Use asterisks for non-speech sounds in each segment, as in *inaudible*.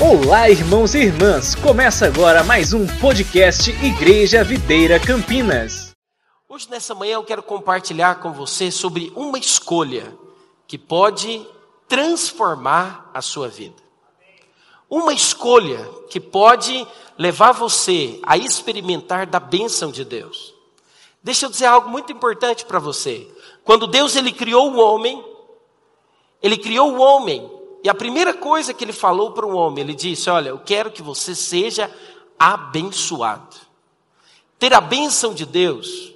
Olá, irmãos e irmãs! Começa agora mais um podcast Igreja Videira Campinas. Hoje, nessa manhã, eu quero compartilhar com você sobre uma escolha que pode transformar a sua vida. Uma escolha que pode levar você a experimentar da bênção de Deus. Deixa eu dizer algo muito importante para você. Quando Deus ele criou o homem, ele criou o homem e a primeira coisa que ele falou para o homem, ele disse: Olha, eu quero que você seja abençoado. Ter a bênção de Deus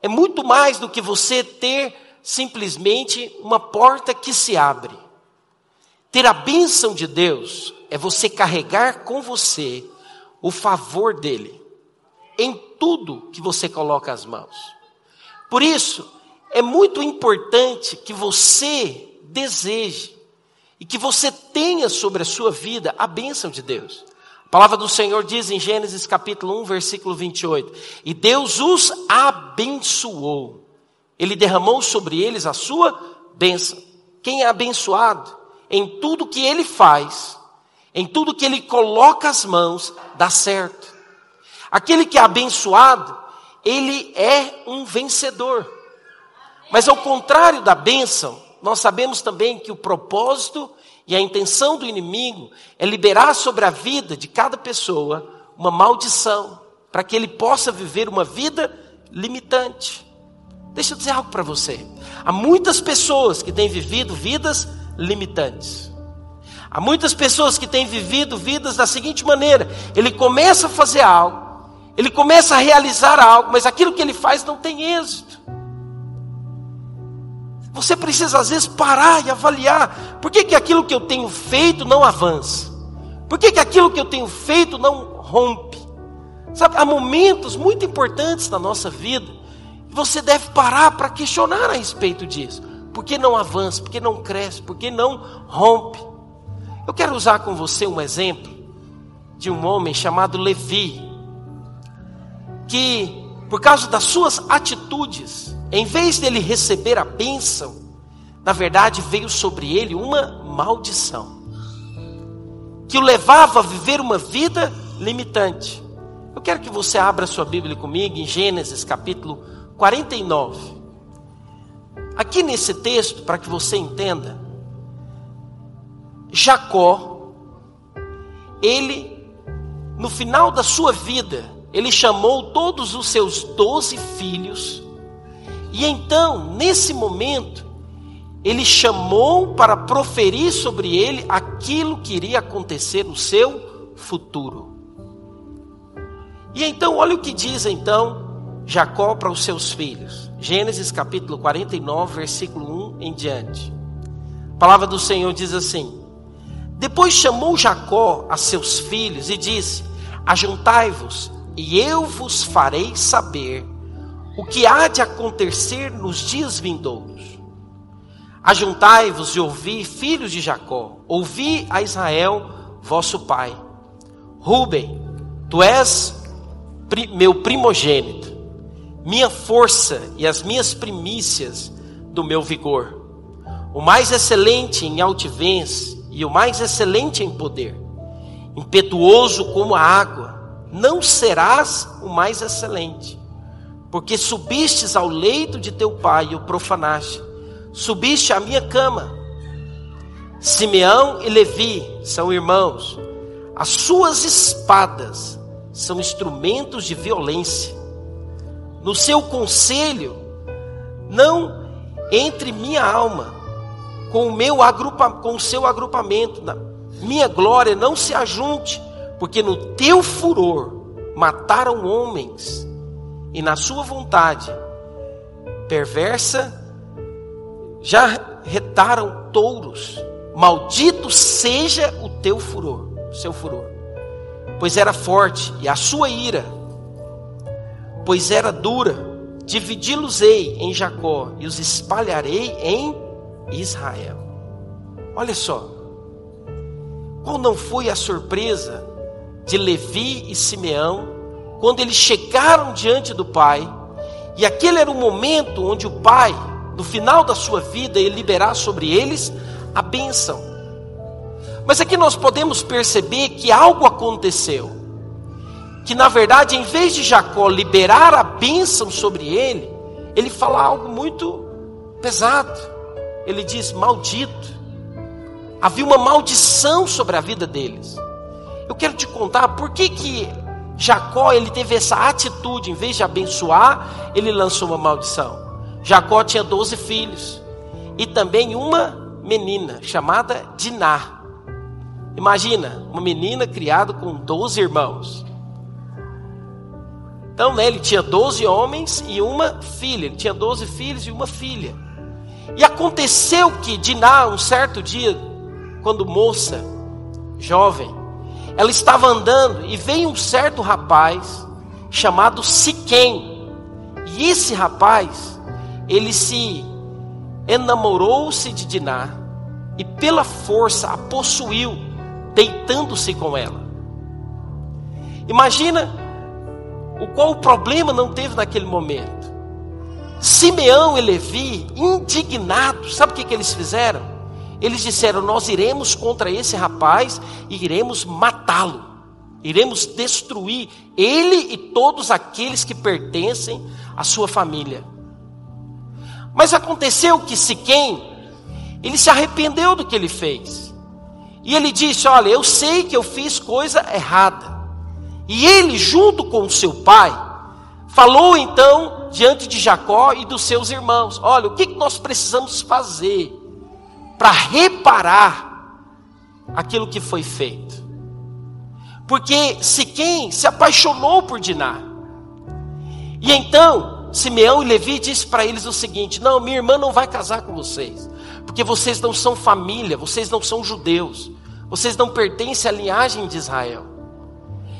é muito mais do que você ter simplesmente uma porta que se abre. Ter a bênção de Deus é você carregar com você o favor dele em tudo que você coloca as mãos. Por isso, é muito importante que você deseje e que você tenha sobre a sua vida a bênção de Deus. A palavra do Senhor diz em Gênesis capítulo 1, versículo 28, e Deus os abençoou. Ele derramou sobre eles a sua bênção. Quem é abençoado em tudo que ele faz, em tudo que ele coloca as mãos, dá certo. Aquele que é abençoado, ele é um vencedor. Mas ao contrário da bênção, nós sabemos também que o propósito e a intenção do inimigo é liberar sobre a vida de cada pessoa uma maldição, para que ele possa viver uma vida limitante. Deixa eu dizer algo para você. Há muitas pessoas que têm vivido vidas limitantes. Há muitas pessoas que têm vivido vidas da seguinte maneira: ele começa a fazer algo, ele começa a realizar algo, mas aquilo que ele faz não tem êxito. Você precisa às vezes parar e avaliar. Por que, que aquilo que eu tenho feito não avança? Por que, que aquilo que eu tenho feito não rompe? Sabe, há momentos muito importantes na nossa vida. Você deve parar para questionar a respeito disso. Por que não avança? Por que não cresce? Por que não rompe? Eu quero usar com você um exemplo de um homem chamado Levi, que por causa das suas atitudes, em vez dele receber a bênção, na verdade veio sobre ele uma maldição, que o levava a viver uma vida limitante. Eu quero que você abra sua Bíblia comigo em Gênesis capítulo 49. Aqui nesse texto, para que você entenda, Jacó, ele, no final da sua vida, ele chamou todos os seus doze filhos e então, nesse momento, ele chamou para proferir sobre ele aquilo que iria acontecer no seu futuro. E então, olha o que diz então Jacó para os seus filhos. Gênesis capítulo 49, versículo 1 em diante. A palavra do Senhor diz assim: Depois chamou Jacó a seus filhos e disse: Ajuntai-vos, e eu vos farei saber o que há de acontecer nos dias vindouros. Ajuntai-vos e ouvi, filhos de Jacó, ouvi a Israel, vosso pai. Ruben, tu és meu primogênito, minha força e as minhas primícias do meu vigor. O mais excelente em altivez e o mais excelente em poder. Impetuoso como a água, não serás o mais excelente porque subistes ao leito de teu pai e o profanaste, subiste à minha cama. Simeão e Levi são irmãos, as suas espadas são instrumentos de violência. No seu conselho, não entre minha alma com o meu agrupa, com o seu agrupamento, minha glória não se ajunte, porque no teu furor mataram homens e na sua vontade perversa já retaram touros. Maldito seja o teu furor, seu furor. Pois era forte e a sua ira, pois era dura. Dividi-los-ei em Jacó e os espalharei em Israel. Olha só. Qual não foi a surpresa de Levi e Simeão quando eles chegaram diante do pai, e aquele era o momento onde o pai, no final da sua vida, ia liberar sobre eles a bênção. Mas aqui nós podemos perceber que algo aconteceu. Que na verdade, em vez de Jacó liberar a bênção sobre ele, ele fala algo muito pesado. Ele diz: maldito. Havia uma maldição sobre a vida deles. Eu quero te contar por que, que Jacó ele teve essa atitude, em vez de abençoar, ele lançou uma maldição. Jacó tinha 12 filhos e também uma menina chamada Diná. Imagina, uma menina criada com 12 irmãos. Então, né, ele tinha 12 homens e uma filha. Ele tinha 12 filhos e uma filha. E aconteceu que Diná, um certo dia, quando moça, jovem, ela estava andando e veio um certo rapaz chamado Siquém. E esse rapaz, ele se enamorou-se de Diná e pela força a possuiu, deitando-se com ela. Imagina o qual o problema não teve naquele momento. Simeão e Levi, indignados, sabe o que, que eles fizeram? Eles disseram: Nós iremos contra esse rapaz e iremos matá-lo, iremos destruir ele e todos aqueles que pertencem à sua família. Mas aconteceu que Siquém, ele se arrependeu do que ele fez. E ele disse: Olha, eu sei que eu fiz coisa errada. E ele, junto com seu pai, falou então diante de Jacó e dos seus irmãos: Olha, o que nós precisamos fazer para reparar aquilo que foi feito? Porque Siquém se apaixonou por Diná. E então Simeão e Levi disse para eles o seguinte: Não, minha irmã não vai casar com vocês, porque vocês não são família, vocês não são judeus, vocês não pertencem à linhagem de Israel.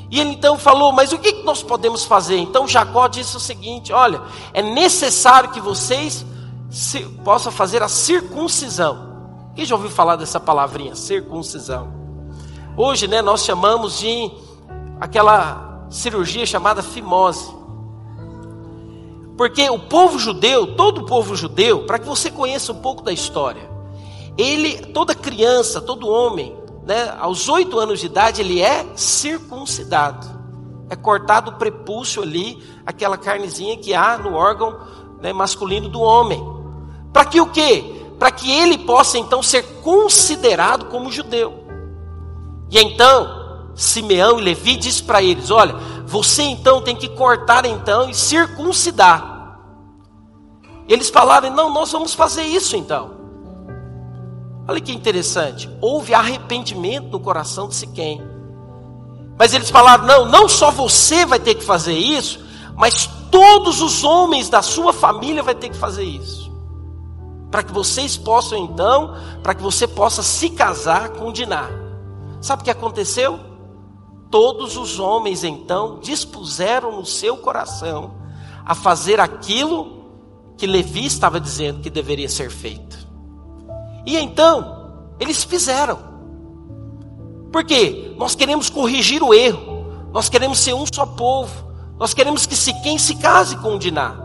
E ele então falou: Mas o que nós podemos fazer? Então Jacó disse o seguinte: Olha, é necessário que vocês possam fazer a circuncisão. Quem já ouviu falar dessa palavrinha, circuncisão? Hoje, né, nós chamamos de aquela cirurgia chamada fimose. Porque o povo judeu, todo o povo judeu, para que você conheça um pouco da história, ele, toda criança, todo homem, né, aos oito anos de idade, ele é circuncidado. É cortado o prepúcio ali, aquela carnezinha que há no órgão né, masculino do homem. Para que o quê? Para que ele possa então ser considerado como judeu. E então, Simeão e Levi diz para eles: olha, você então tem que cortar então e circuncidar. Eles falaram: não, nós vamos fazer isso então. Olha que interessante. Houve arrependimento no coração de Siquém. Mas eles falaram: não, não só você vai ter que fazer isso, mas todos os homens da sua família vai ter que fazer isso. Para que vocês possam então, para que você possa se casar com Diná. Sabe o que aconteceu? Todos os homens então dispuseram no seu coração a fazer aquilo que Levi estava dizendo que deveria ser feito. E então, eles fizeram. Porque nós queremos corrigir o erro, nós queremos ser um só povo, nós queremos que se quem se case com Diná.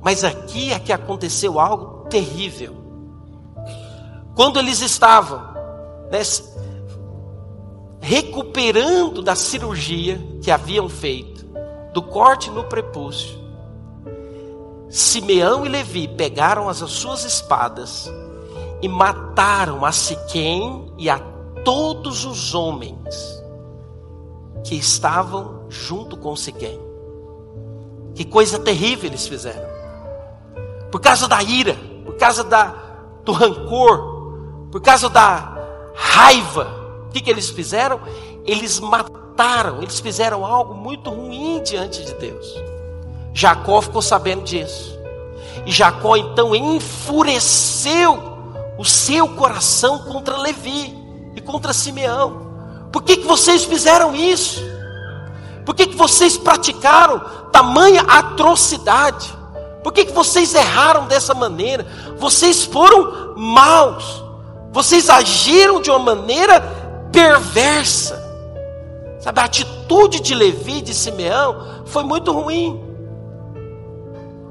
Mas aqui é que aconteceu algo terrível. Quando eles estavam né, recuperando da cirurgia que haviam feito, do corte no prepúcio, Simeão e Levi pegaram as suas espadas e mataram a Siquém e a todos os homens que estavam junto com Siquém. Que coisa terrível eles fizeram. Por causa da ira, causa da, do rancor, por causa da raiva o que, que eles fizeram? Eles mataram, eles fizeram algo muito ruim diante de Deus. Jacó ficou sabendo disso. E Jacó então enfureceu o seu coração contra Levi e contra Simeão. Por que, que vocês fizeram isso? Por que, que vocês praticaram tamanha atrocidade? Por que, que vocês erraram dessa maneira? Vocês foram maus. Vocês agiram de uma maneira perversa. Sabe, a atitude de Levi, de Simeão, foi muito ruim.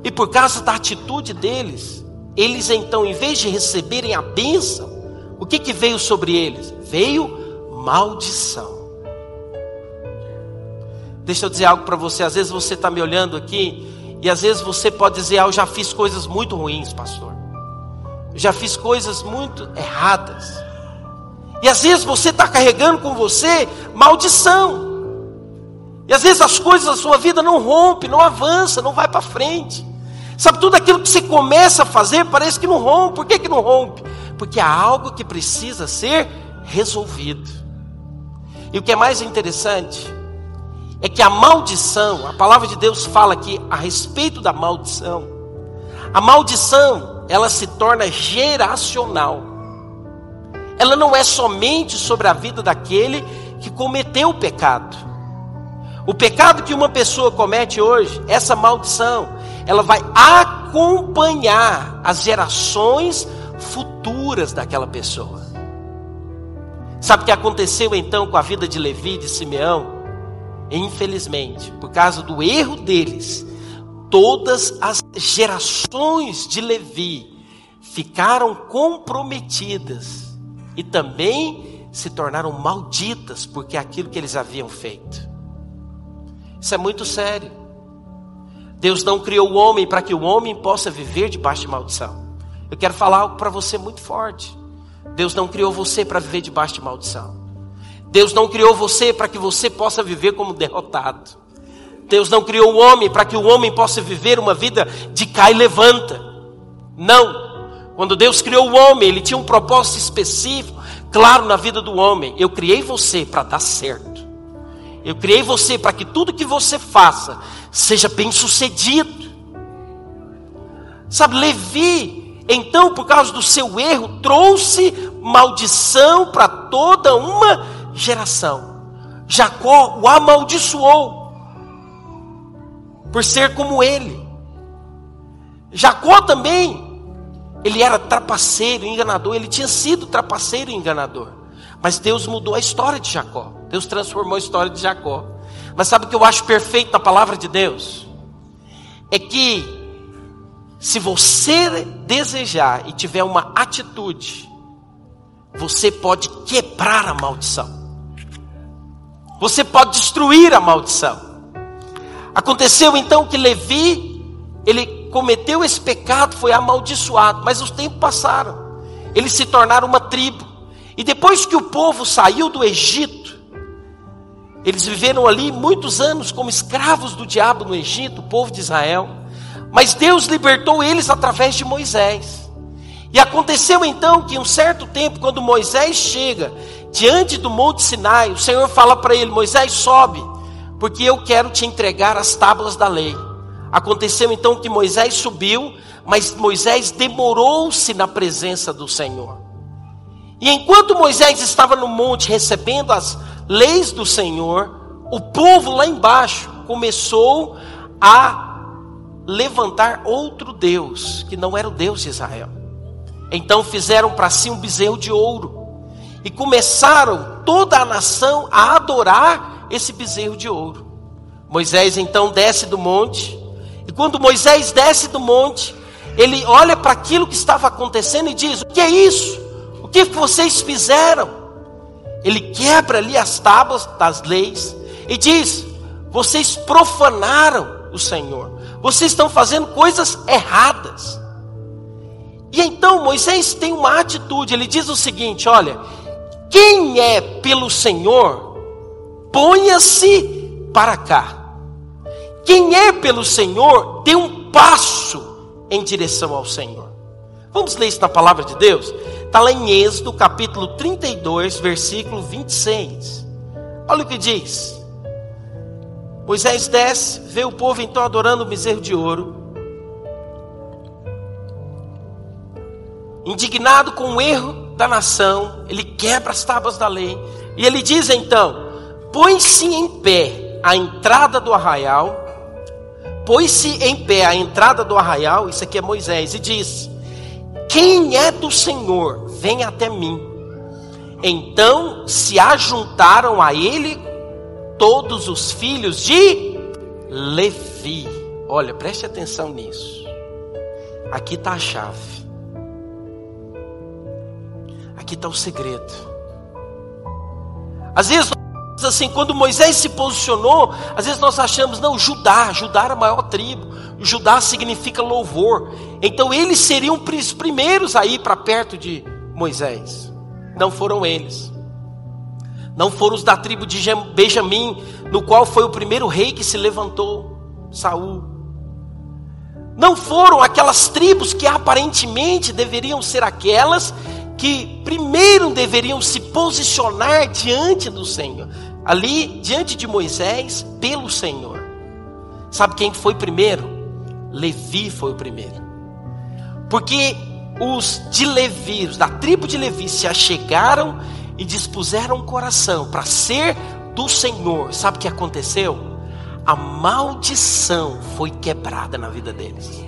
E por causa da atitude deles, eles então, em vez de receberem a bênção, o que, que veio sobre eles? Veio maldição. Deixa eu dizer algo para você. Às vezes você está me olhando aqui e às vezes você pode dizer: Ah, eu já fiz coisas muito ruins, pastor. Eu já fiz coisas muito erradas. E às vezes você está carregando com você maldição. E às vezes as coisas da sua vida não rompem, não avança, não vai para frente. Sabe, tudo aquilo que você começa a fazer parece que não rompe. Por que, que não rompe? Porque há algo que precisa ser resolvido. E o que é mais interessante é que a maldição, a palavra de Deus fala aqui a respeito da maldição. A maldição, ela se torna geracional. Ela não é somente sobre a vida daquele que cometeu o pecado. O pecado que uma pessoa comete hoje, essa maldição, ela vai acompanhar as gerações futuras daquela pessoa. Sabe o que aconteceu então com a vida de Levi e de Simeão? Infelizmente, por causa do erro deles, todas as gerações de Levi ficaram comprometidas e também se tornaram malditas porque aquilo que eles haviam feito. Isso é muito sério. Deus não criou o homem para que o homem possa viver debaixo de maldição. Eu quero falar algo para você muito forte. Deus não criou você para viver debaixo de maldição. Deus não criou você para que você possa viver como derrotado. Deus não criou o homem para que o homem possa viver uma vida de cai e levanta. Não. Quando Deus criou o homem, ele tinha um propósito específico, claro, na vida do homem. Eu criei você para dar certo. Eu criei você para que tudo que você faça seja bem sucedido. Sabe, Levi, então, por causa do seu erro, trouxe maldição para toda uma geração. Jacó o amaldiçoou por ser como ele. Jacó também, ele era trapaceiro, enganador, ele tinha sido trapaceiro e enganador. Mas Deus mudou a história de Jacó. Deus transformou a história de Jacó. Mas sabe o que eu acho perfeito na palavra de Deus? É que se você desejar e tiver uma atitude, você pode quebrar a maldição. Você pode destruir a maldição. Aconteceu então que Levi, ele cometeu esse pecado, foi amaldiçoado, mas os tempos passaram. Eles se tornaram uma tribo. E depois que o povo saiu do Egito, eles viveram ali muitos anos como escravos do diabo no Egito, o povo de Israel. Mas Deus libertou eles através de Moisés. E aconteceu então que um certo tempo, quando Moisés chega diante do Monte Sinai, o Senhor fala para ele: Moisés, sobe, porque eu quero te entregar as tábuas da lei. Aconteceu então que Moisés subiu, mas Moisés demorou-se na presença do Senhor. E enquanto Moisés estava no monte recebendo as leis do Senhor, o povo lá embaixo começou a levantar outro Deus, que não era o Deus de Israel. Então fizeram para si um bezerro de ouro e começaram toda a nação a adorar esse bezerro de ouro. Moisés então desce do monte, e quando Moisés desce do monte, ele olha para aquilo que estava acontecendo e diz: O que é isso? O que vocês fizeram? Ele quebra ali as tábuas das leis e diz: Vocês profanaram o Senhor, vocês estão fazendo coisas erradas. E então Moisés tem uma atitude, ele diz o seguinte: Olha, quem é pelo Senhor, ponha-se para cá. Quem é pelo Senhor, dê um passo em direção ao Senhor. Vamos ler isso na palavra de Deus? Está lá em Êxodo, capítulo 32, versículo 26. Olha o que diz. Moisés desce, vê o povo então adorando o bezerro de ouro. Indignado com o erro da nação, ele quebra as tábuas da lei. E ele diz então: põe-se em pé a entrada do arraial, põe-se em pé a entrada do arraial, isso aqui é Moisés, e diz: Quem é do Senhor, vem até mim. Então se ajuntaram a ele todos os filhos de Levi. Olha, preste atenção nisso. Aqui está a chave. Aqui está o segredo. Às vezes, assim, quando Moisés se posicionou, às vezes nós achamos, não, Judá, Judá era a maior tribo, Judá significa louvor. Então eles seriam os primeiros a ir para perto de Moisés. Não foram eles. Não foram os da tribo de Benjamim, no qual foi o primeiro rei que se levantou, Saul. Não foram aquelas tribos que aparentemente deveriam ser aquelas que primeiro deveriam se posicionar diante do Senhor, ali diante de Moisés, pelo Senhor. Sabe quem foi primeiro? Levi foi o primeiro. Porque os de Levi, os da tribo de Levi, se achegaram e dispuseram o coração para ser do Senhor, sabe o que aconteceu? A maldição foi quebrada na vida deles.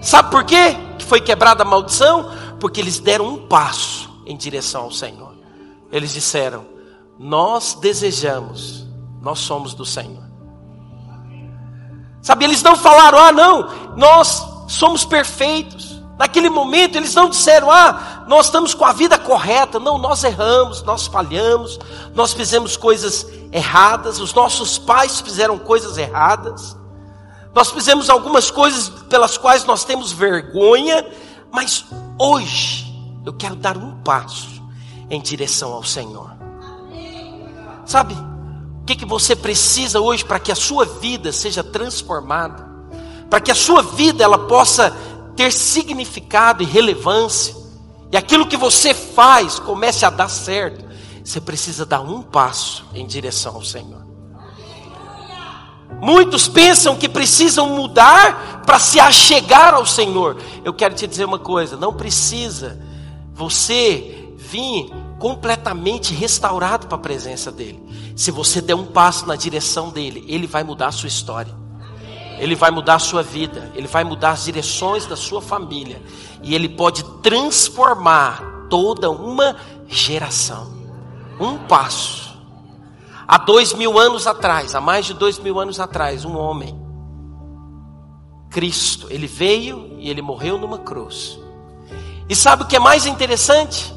Sabe por quê foi quebrada a maldição? Porque eles deram um passo em direção ao Senhor. Eles disseram: Nós desejamos, nós somos do Senhor. Sabe, eles não falaram: Ah, não, nós somos perfeitos. Naquele momento eles não disseram: Ah, nós estamos com a vida correta. Não, nós erramos, nós falhamos, nós fizemos coisas erradas, os nossos pais fizeram coisas erradas. Nós fizemos algumas coisas pelas quais nós temos vergonha, mas hoje eu quero dar um passo em direção ao Senhor. Sabe, o que, que você precisa hoje para que a sua vida seja transformada? Para que a sua vida ela possa ter significado e relevância, e aquilo que você faz comece a dar certo, você precisa dar um passo em direção ao Senhor. Muitos pensam que precisam mudar para se achegar ao Senhor. Eu quero te dizer uma coisa: não precisa você vir completamente restaurado para a presença dEle. Se você der um passo na direção dEle, Ele vai mudar a sua história. Ele vai mudar a sua vida, Ele vai mudar as direções da sua família, e Ele pode transformar toda uma geração. Um passo. Há dois mil anos atrás, há mais de dois mil anos atrás, um homem, Cristo, ele veio e ele morreu numa cruz. E sabe o que é mais interessante?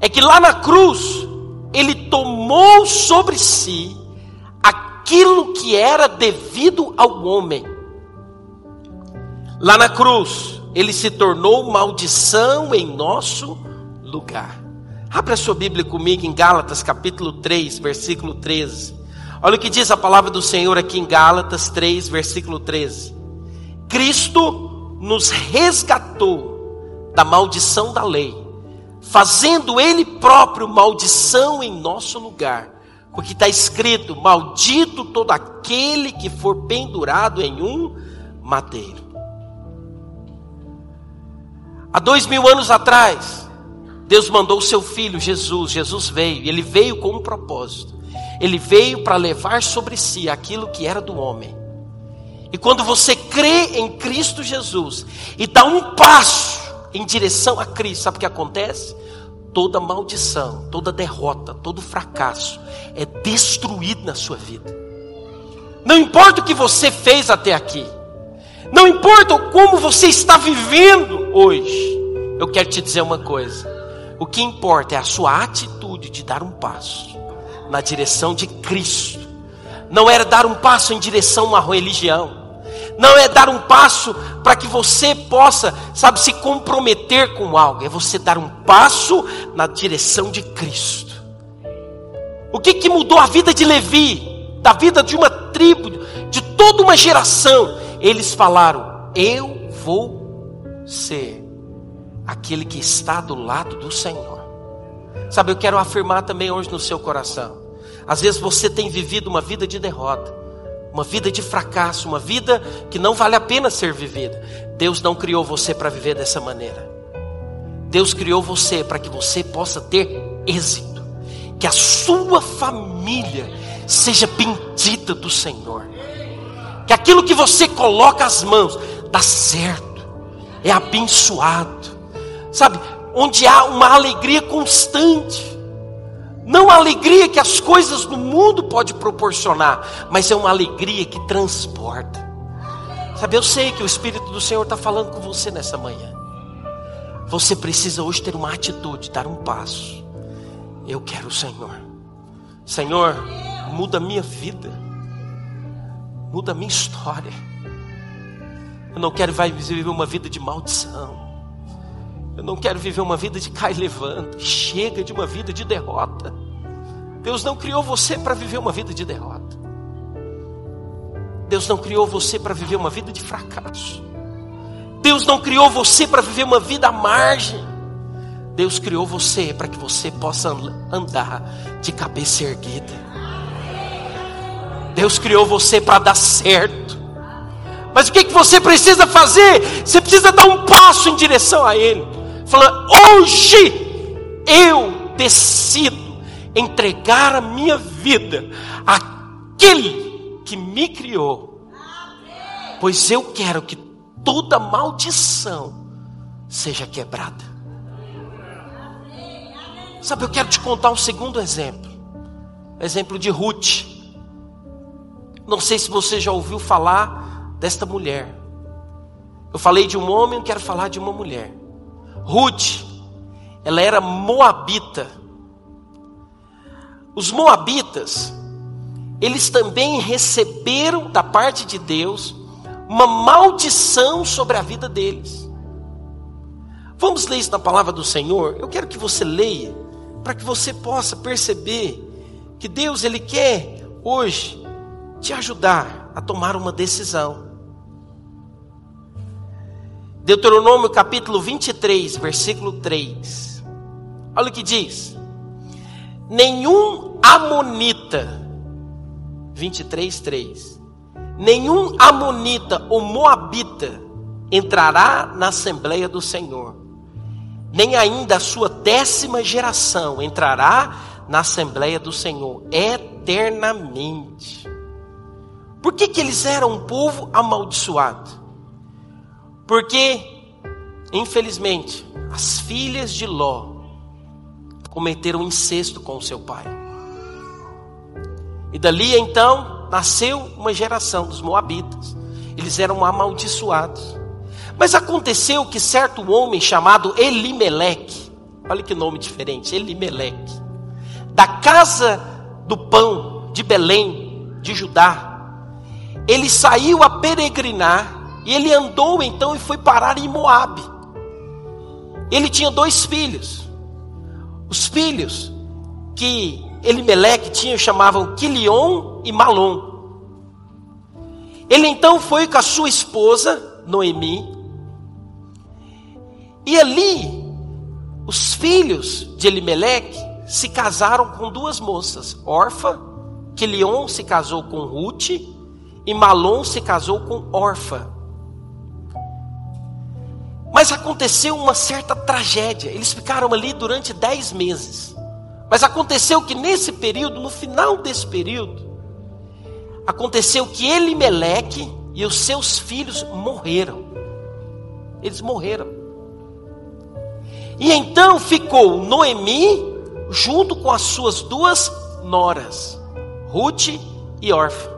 É que lá na cruz, ele tomou sobre si aquilo que era devido ao homem. Lá na cruz, ele se tornou maldição em nosso lugar. Abra sua Bíblia comigo em Gálatas capítulo 3, versículo 13. Olha o que diz a palavra do Senhor aqui em Gálatas 3, versículo 13. Cristo nos resgatou da maldição da lei, fazendo Ele próprio maldição em nosso lugar porque está escrito: Maldito todo aquele que for pendurado em um madeiro. Há dois mil anos atrás, Deus mandou o seu filho Jesus. Jesus veio, ele veio com um propósito. Ele veio para levar sobre si aquilo que era do homem. E quando você crê em Cristo Jesus e dá um passo em direção a Cristo, sabe o que acontece? toda maldição, toda derrota, todo fracasso é destruído na sua vida. Não importa o que você fez até aqui, não importa como você está vivendo hoje, eu quero te dizer uma coisa: o que importa é a sua atitude de dar um passo na direção de Cristo, não era dar um passo em direção a uma religião não é dar um passo para que você possa, sabe, se comprometer com algo, é você dar um passo na direção de Cristo. O que, que mudou a vida de Levi, da vida de uma tribo, de toda uma geração? Eles falaram: Eu vou ser aquele que está do lado do Senhor. Sabe, eu quero afirmar também hoje no seu coração. Às vezes você tem vivido uma vida de derrota uma vida de fracasso, uma vida que não vale a pena ser vivida. Deus não criou você para viver dessa maneira. Deus criou você para que você possa ter êxito, que a sua família seja bendita do Senhor, que aquilo que você coloca as mãos dá certo, é abençoado, sabe? Onde há uma alegria constante não a alegria que as coisas do mundo pode proporcionar, mas é uma alegria que transporta. Sabe, eu sei que o Espírito do Senhor está falando com você nessa manhã. Você precisa hoje ter uma atitude, dar um passo. Eu quero o Senhor. Senhor, muda a minha vida. Muda a minha história. Eu não quero viver uma vida de maldição. Eu não quero viver uma vida de cai e levanta. Chega de uma vida de derrota. Deus não criou você para viver uma vida de derrota. Deus não criou você para viver uma vida de fracasso. Deus não criou você para viver uma vida à margem. Deus criou você para que você possa andar de cabeça erguida. Deus criou você para dar certo. Mas o que, que você precisa fazer? Você precisa dar um passo em direção a Ele falando: hoje eu decido entregar a minha vida àquele que me criou, pois eu quero que toda maldição seja quebrada. Sabe, eu quero te contar um segundo exemplo. Exemplo de Ruth. Não sei se você já ouviu falar desta mulher. Eu falei de um homem, eu quero falar de uma mulher. Ruth, ela era moabita. Os moabitas, eles também receberam da parte de Deus uma maldição sobre a vida deles. Vamos ler isso na palavra do Senhor? Eu quero que você leia, para que você possa perceber que Deus, Ele quer hoje te ajudar a tomar uma decisão. Deuteronômio capítulo 23, versículo 3. Olha o que diz: Nenhum amonita, 23, 3. Nenhum amonita ou moabita entrará na Assembleia do Senhor, nem ainda a sua décima geração entrará na Assembleia do Senhor eternamente. Por que, que eles eram um povo amaldiçoado? Porque, infelizmente, as filhas de Ló cometeram incesto com seu pai. E dali então nasceu uma geração dos Moabitas. Eles eram amaldiçoados. Mas aconteceu que certo homem chamado Elimeleque, olha que nome diferente, Elimeleque, da casa do pão de Belém, de Judá, ele saiu a peregrinar e ele andou então e foi parar em Moabe. Ele tinha dois filhos. Os filhos que Elimeleque tinha chamavam Quilion e Malom. Ele então foi com a sua esposa, Noemi. E ali, os filhos de Elimeleque se casaram com duas moças. Orfa, Quilion se casou com Ruth e Malom se casou com Orfa. Mas aconteceu uma certa tragédia. Eles ficaram ali durante dez meses. Mas aconteceu que nesse período, no final desse período, aconteceu que Elimeleque e os seus filhos morreram. Eles morreram. E então ficou Noemi junto com as suas duas noras, Ruth e Orfa.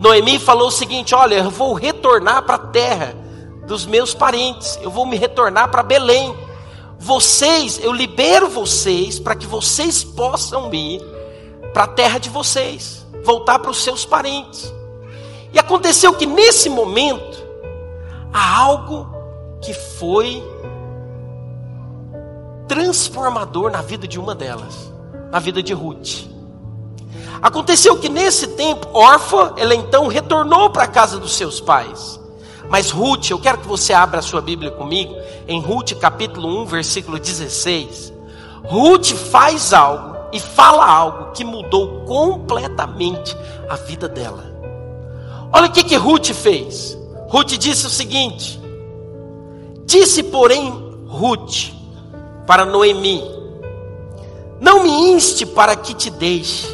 Noemi falou o seguinte: Olha, eu vou retornar para a terra dos meus parentes, eu vou me retornar para Belém. Vocês, eu libero vocês para que vocês possam ir para a terra de vocês, voltar para os seus parentes. E aconteceu que nesse momento, há algo que foi transformador na vida de uma delas, na vida de Ruth. Aconteceu que nesse tempo, órfã, ela então retornou para a casa dos seus pais. Mas Ruth, eu quero que você abra a sua Bíblia comigo, em Ruth capítulo 1, versículo 16. Ruth faz algo e fala algo que mudou completamente a vida dela. Olha o que, que Ruth fez. Ruth disse o seguinte: Disse, porém, Ruth para Noemi: Não me inste para que te deixe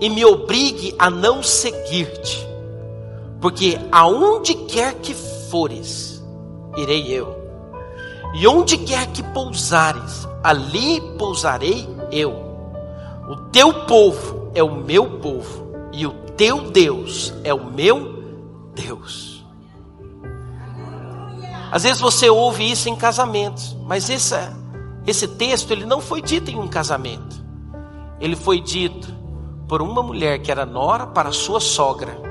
e me obrigue a não seguir-te porque aonde quer que fores, irei eu. E onde quer que pousares, ali pousarei eu. O teu povo é o meu povo, e o teu Deus é o meu Deus. Às vezes você ouve isso em casamentos, mas esse, esse texto ele não foi dito em um casamento. Ele foi dito por uma mulher que era nora para sua sogra.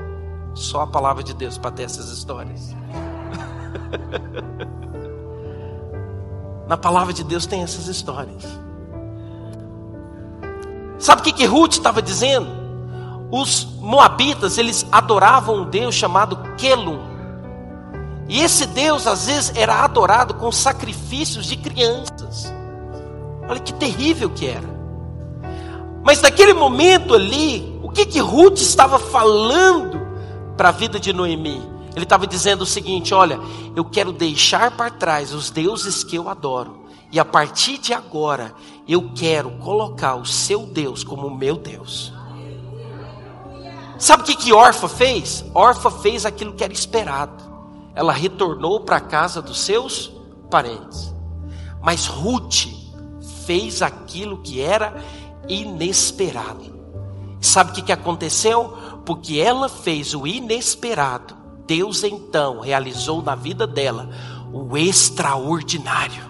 Só a palavra de Deus para ter essas histórias. *laughs* Na palavra de Deus tem essas histórias. Sabe o que, que Ruth estava dizendo? Os moabitas, eles adoravam um Deus chamado Kelum. E esse Deus, às vezes, era adorado com sacrifícios de crianças. Olha que terrível que era. Mas naquele momento ali, o que que Ruth estava falando para a vida de Noemi? Ele estava dizendo o seguinte: olha, eu quero deixar para trás os deuses que eu adoro, e a partir de agora, eu quero colocar o seu Deus como o meu Deus. Sabe o que, que Orfa fez? Orfa fez aquilo que era esperado. Ela retornou para a casa dos seus parentes. Mas Ruth fez aquilo que era inesperado. Sabe o que, que aconteceu? Porque ela fez o inesperado. Deus então realizou na vida dela o extraordinário.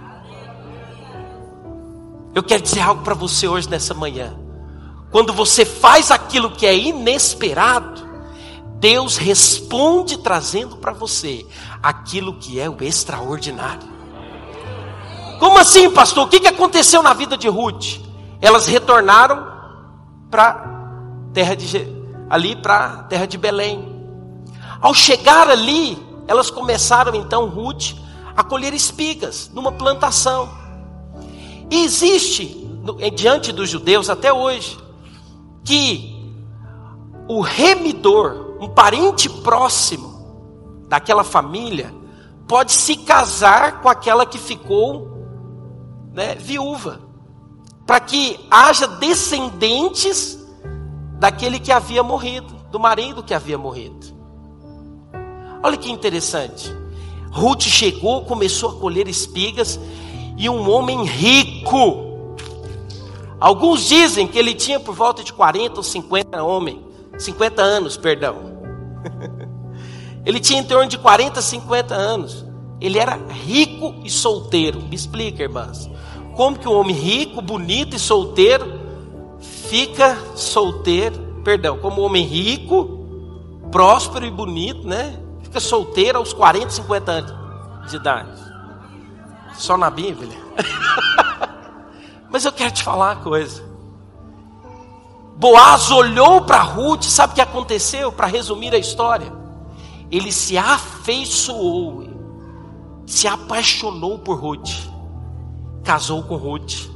Eu quero dizer algo para você hoje nessa manhã. Quando você faz aquilo que é inesperado, Deus responde trazendo para você aquilo que é o extraordinário. Como assim, pastor? O que aconteceu na vida de Ruth? elas retornaram para terra de ali para terra de Belém. Ao chegar ali, elas começaram então Ruth a colher espigas numa plantação. E existe diante dos judeus até hoje que o remidor, um parente próximo daquela família, pode se casar com aquela que ficou né, viúva para que haja descendentes daquele que havia morrido, do marido que havia morrido. Olha que interessante. Ruth chegou, começou a colher espigas e um homem rico. Alguns dizem que ele tinha por volta de 40 ou 50 homens, 50 anos, perdão. *laughs* ele tinha em torno de 40 a 50 anos. Ele era rico e solteiro. Me explica, irmãs. Como que um homem rico, bonito e solteiro fica solteiro, perdão, como homem rico, próspero e bonito, né? Fica solteiro aos 40, 50 anos de idade. Só na Bíblia. *laughs* Mas eu quero te falar uma coisa. Boaz olhou para Ruth, sabe o que aconteceu? Para resumir a história, ele se afeiçoou, se apaixonou por Ruth casou com Ruth.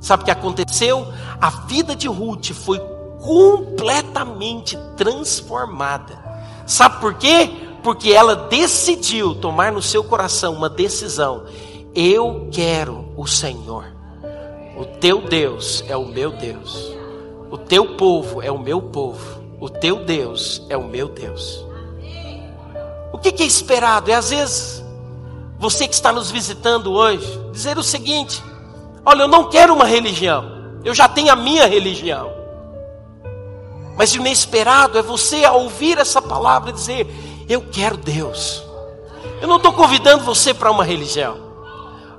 Sabe o que aconteceu? A vida de Ruth foi completamente transformada. Sabe por quê? Porque ela decidiu tomar no seu coração uma decisão. Eu quero o Senhor. O teu Deus é o meu Deus. O teu povo é o meu povo. O teu Deus é o meu Deus. O que, é esperado? É às vezes você que está nos visitando hoje, dizer o seguinte: olha, eu não quero uma religião, eu já tenho a minha religião. Mas o inesperado é você a ouvir essa palavra dizer: Eu quero Deus. Eu não estou convidando você para uma religião.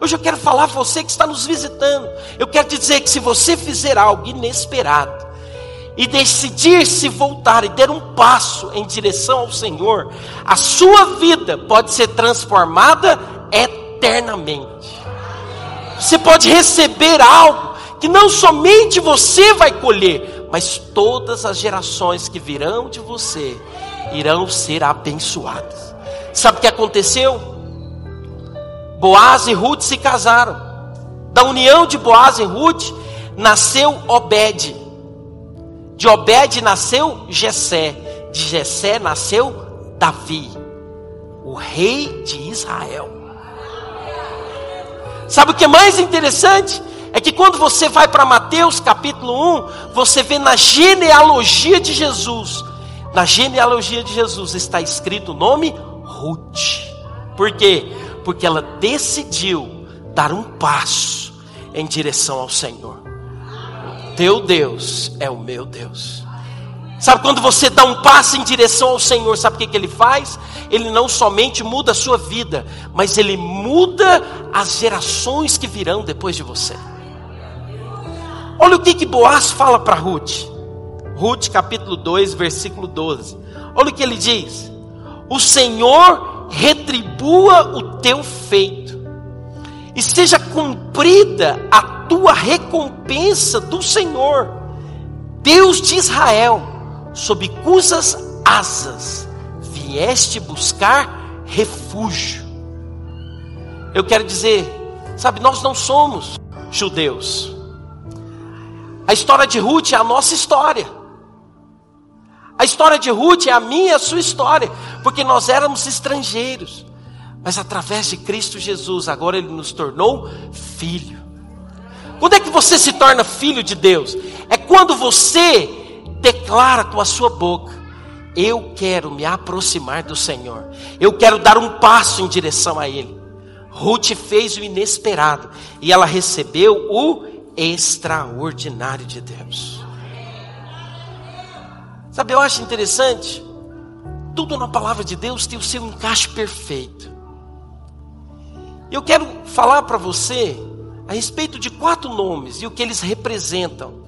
Hoje eu quero falar a você que está nos visitando. Eu quero te dizer que se você fizer algo inesperado e decidir se voltar e der um passo em direção ao Senhor, a sua vida pode ser transformada eternamente. Você pode receber algo que não somente você vai colher, mas todas as gerações que virão de você irão ser abençoadas. Sabe o que aconteceu? Boaz e Ruth se casaram. Da união de Boaz e Ruth nasceu Obed. De Obed nasceu Jessé. De Jessé nasceu Davi, o rei de Israel. Sabe o que é mais interessante? É que quando você vai para Mateus capítulo 1, você vê na genealogia de Jesus, na genealogia de Jesus está escrito o nome Ruth. Por quê? Porque ela decidiu dar um passo em direção ao Senhor. Teu Deus é o meu Deus. Sabe quando você dá um passo em direção ao Senhor, sabe o que, que ele faz? Ele não somente muda a sua vida, mas ele muda as gerações que virão depois de você. Olha o que, que Boaz fala para Ruth. Ruth capítulo 2, versículo 12. Olha o que ele diz: O Senhor retribua o teu feito, e seja cumprida a tua recompensa do Senhor, Deus de Israel sob cujas asas vieste buscar refúgio. Eu quero dizer, sabe, nós não somos judeus. A história de Ruth é a nossa história. A história de Ruth é a minha e a sua história, porque nós éramos estrangeiros. Mas através de Cristo Jesus, agora Ele nos tornou filho. Quando é que você se torna filho de Deus? É quando você declara com a sua boca: Eu quero me aproximar do Senhor, eu quero dar um passo em direção a Ele. Ruth fez o inesperado e ela recebeu o extraordinário de Deus. Sabe, eu acho interessante, tudo na palavra de Deus tem o seu encaixe perfeito. Eu quero falar para você a respeito de quatro nomes e o que eles representam.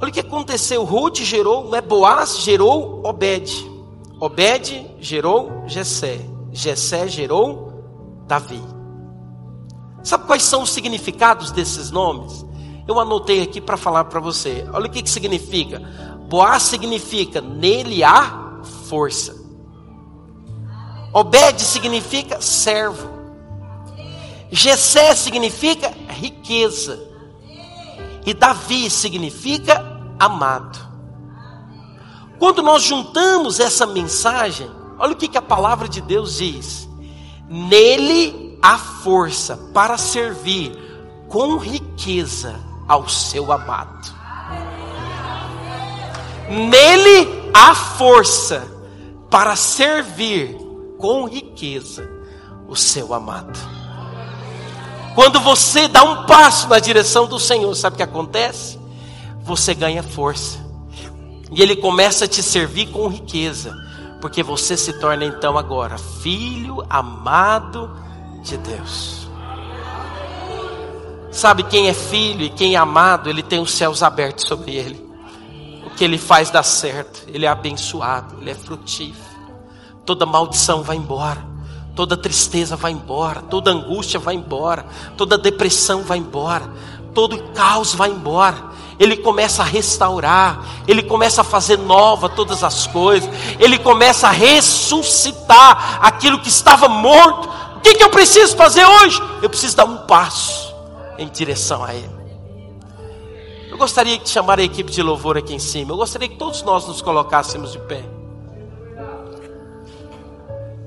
Olha o que aconteceu. Ruth gerou, né? Boaz gerou Obed. Obed gerou Jessé. Jessé gerou Davi. Sabe quais são os significados desses nomes? Eu anotei aqui para falar para você. Olha o que, que significa. Boaz significa nele há força. Obed significa servo. Jessé significa riqueza. E Davi significa amado. Quando nós juntamos essa mensagem, olha o que, que a palavra de Deus diz: nele há força para servir com riqueza ao seu amado. Nele há força para servir com riqueza o seu amado. Quando você dá um passo na direção do Senhor, sabe o que acontece? Você ganha força. E Ele começa a te servir com riqueza. Porque você se torna então agora filho amado de Deus. Sabe quem é filho e quem é amado, ele tem os céus abertos sobre ele. O que ele faz dá certo, ele é abençoado, ele é frutífero. Toda maldição vai embora toda tristeza vai embora, toda angústia vai embora, toda depressão vai embora, todo caos vai embora. Ele começa a restaurar, ele começa a fazer nova todas as coisas, ele começa a ressuscitar aquilo que estava morto. O que, que eu preciso fazer hoje? Eu preciso dar um passo em direção a Ele. Eu gostaria de chamar a equipe de louvor aqui em cima. Eu gostaria que todos nós nos colocássemos de pé.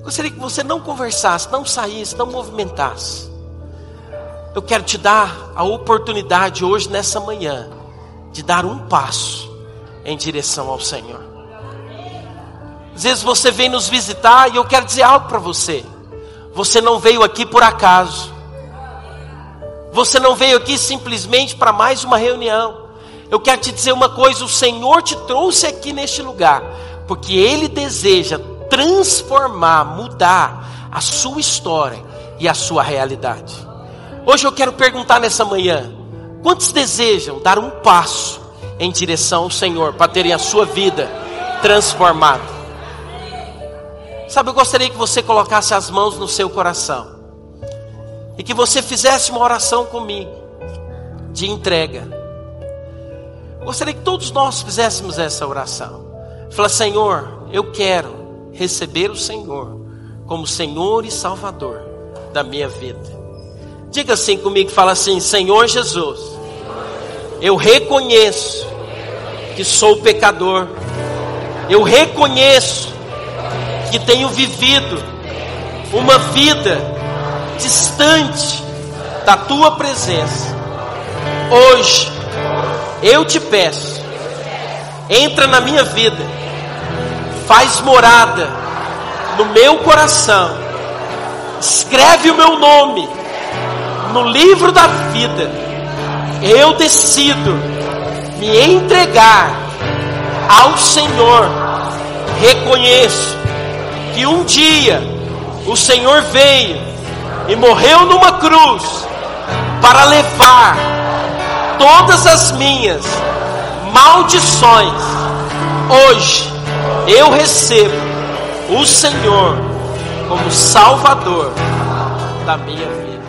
Gostaria que você não conversasse, não saísse, não movimentasse. Eu quero te dar a oportunidade hoje, nessa manhã, de dar um passo em direção ao Senhor. Às vezes você vem nos visitar e eu quero dizer algo para você. Você não veio aqui por acaso. Você não veio aqui simplesmente para mais uma reunião. Eu quero te dizer uma coisa: o Senhor te trouxe aqui neste lugar, porque Ele deseja transformar, mudar a sua história e a sua realidade. Hoje eu quero perguntar nessa manhã: quantos desejam dar um passo em direção ao Senhor para terem a sua vida transformada? Sabe, eu gostaria que você colocasse as mãos no seu coração e que você fizesse uma oração comigo de entrega. Gostaria que todos nós fizéssemos essa oração. Fala, Senhor, eu quero receber o Senhor como Senhor e Salvador da minha vida. Diga assim comigo, fala assim: Senhor Jesus, eu reconheço que sou pecador. Eu reconheço que tenho vivido uma vida distante da tua presença. Hoje eu te peço, entra na minha vida faz morada no meu coração, escreve o meu nome no livro da vida. Eu decido me entregar ao Senhor, reconheço que um dia o Senhor veio e morreu numa cruz para levar todas as minhas maldições. Hoje eu recebo o Senhor como Salvador da minha vida.